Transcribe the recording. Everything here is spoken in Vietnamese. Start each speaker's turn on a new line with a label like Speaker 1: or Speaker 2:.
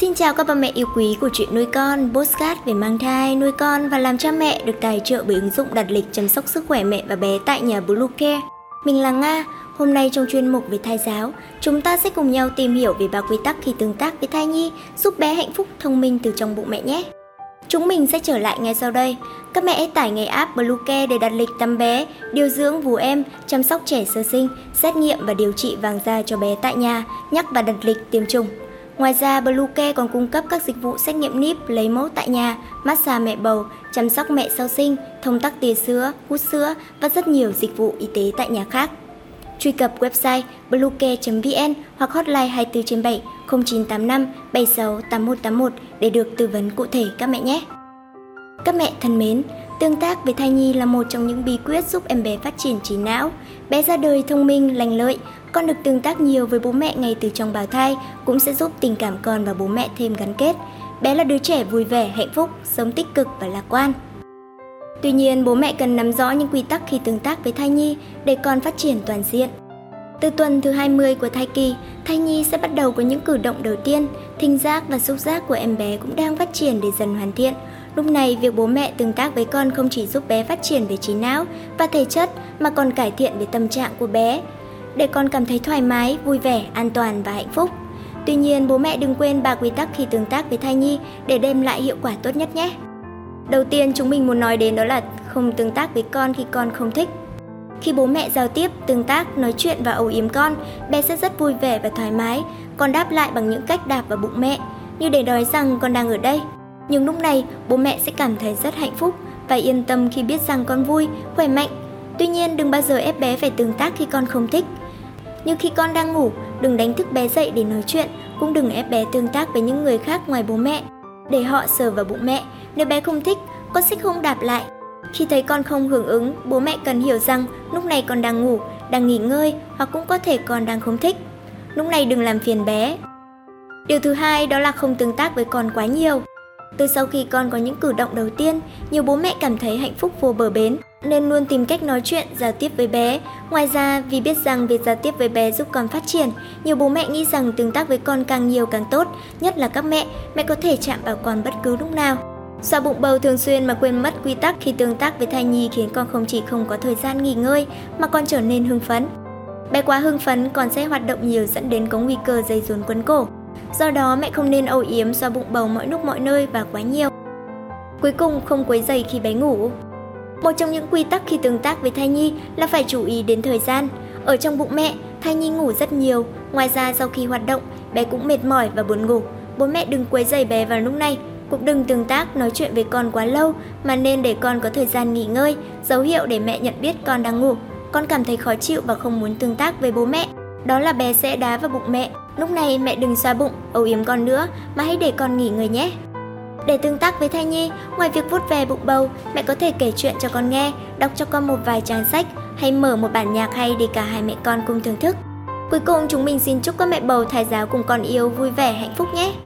Speaker 1: Xin chào các bà mẹ yêu quý của chuyện nuôi con, postcard về mang thai, nuôi con và làm cha mẹ được tài trợ bởi ứng dụng đặt lịch chăm sóc sức khỏe mẹ và bé tại nhà Blue Care. Mình là Nga, hôm nay trong chuyên mục về thai giáo, chúng ta sẽ cùng nhau tìm hiểu về ba quy tắc khi tương tác với thai nhi, giúp bé hạnh phúc thông minh từ trong bụng mẹ nhé. Chúng mình sẽ trở lại ngay sau đây. Các mẹ hãy tải ngay app Bluecare để đặt lịch tắm bé, điều dưỡng vú em, chăm sóc trẻ sơ sinh, xét nghiệm và điều trị vàng da cho bé tại nhà, nhắc và đặt lịch tiêm chủng. Ngoài ra, Bluecare còn cung cấp các dịch vụ xét nghiệm níp, lấy mẫu tại nhà, massage mẹ bầu, chăm sóc mẹ sau sinh, thông tắc tia sữa, hút sữa và rất nhiều dịch vụ y tế tại nhà khác. Truy cập website bluecare.vn hoặc hotline 24 trên 7 0985 76 8181 để được tư vấn cụ thể các mẹ nhé. Các mẹ thân mến, tương tác với thai nhi là một trong những bí quyết giúp em bé phát triển trí não. Bé ra đời thông minh, lành lợi, con được tương tác nhiều với bố mẹ ngay từ trong bào thai cũng sẽ giúp tình cảm con và bố mẹ thêm gắn kết. Bé là đứa trẻ vui vẻ, hạnh phúc, sống tích cực và lạc quan. Tuy nhiên, bố mẹ cần nắm rõ những quy tắc khi tương tác với thai nhi để con phát triển toàn diện. Từ tuần thứ 20 của thai kỳ, thai nhi sẽ bắt đầu có những cử động đầu tiên, thính giác và xúc giác của em bé cũng đang phát triển để dần hoàn thiện. Lúc này, việc bố mẹ tương tác với con không chỉ giúp bé phát triển về trí não và thể chất mà còn cải thiện về tâm trạng của bé, để con cảm thấy thoải mái, vui vẻ, an toàn và hạnh phúc. Tuy nhiên, bố mẹ đừng quên ba quy tắc khi tương tác với thai nhi để đem lại hiệu quả tốt nhất nhé. Đầu tiên chúng mình muốn nói đến đó là không tương tác với con khi con không thích. Khi bố mẹ giao tiếp, tương tác, nói chuyện và âu yếm con, bé sẽ rất vui vẻ và thoải mái, con đáp lại bằng những cách đạp vào bụng mẹ, như để nói rằng con đang ở đây. Nhưng lúc này, bố mẹ sẽ cảm thấy rất hạnh phúc và yên tâm khi biết rằng con vui, khỏe mạnh. Tuy nhiên, đừng bao giờ ép bé phải tương tác khi con không thích. Như khi con đang ngủ, đừng đánh thức bé dậy để nói chuyện, cũng đừng ép bé tương tác với những người khác ngoài bố mẹ. Để họ sờ vào bụng mẹ, nếu bé không thích, con sẽ không đạp lại. Khi thấy con không hưởng ứng, bố mẹ cần hiểu rằng lúc này con đang ngủ, đang nghỉ ngơi hoặc cũng có thể con đang không thích. Lúc này đừng làm phiền bé. Điều thứ hai đó là không tương tác với con quá nhiều. Từ sau khi con có những cử động đầu tiên, nhiều bố mẹ cảm thấy hạnh phúc vô bờ bến nên luôn tìm cách nói chuyện, giao tiếp với bé. Ngoài ra, vì biết rằng việc giao tiếp với bé giúp con phát triển, nhiều bố mẹ nghĩ rằng tương tác với con càng nhiều càng tốt, nhất là các mẹ, mẹ có thể chạm vào con bất cứ lúc nào. do bụng bầu thường xuyên mà quên mất quy tắc khi tương tác với thai nhi khiến con không chỉ không có thời gian nghỉ ngơi mà còn trở nên hưng phấn. Bé quá hưng phấn còn sẽ hoạt động nhiều dẫn đến có nguy cơ dây rốn quấn cổ. Do đó mẹ không nên âu yếm do bụng bầu mọi lúc mọi nơi và quá nhiều. Cuối cùng không quấy dày khi bé ngủ. Một trong những quy tắc khi tương tác với thai nhi là phải chú ý đến thời gian. Ở trong bụng mẹ, thai nhi ngủ rất nhiều, ngoài ra sau khi hoạt động, bé cũng mệt mỏi và buồn ngủ. Bố mẹ đừng quấy rầy bé vào lúc này, cũng đừng tương tác nói chuyện với con quá lâu mà nên để con có thời gian nghỉ ngơi, dấu hiệu để mẹ nhận biết con đang ngủ. Con cảm thấy khó chịu và không muốn tương tác với bố mẹ. Đó là bé sẽ đá vào bụng mẹ. Lúc này mẹ đừng xoa bụng, âu yếm con nữa mà hãy để con nghỉ ngơi nhé. Để tương tác với thai nhi, ngoài việc vuốt về bụng bầu, mẹ có thể kể chuyện cho con nghe, đọc cho con một vài trang sách hay mở một bản nhạc hay để cả hai mẹ con cùng thưởng thức. Cuối cùng chúng mình xin chúc các mẹ bầu thai giáo cùng con yêu vui vẻ hạnh phúc nhé.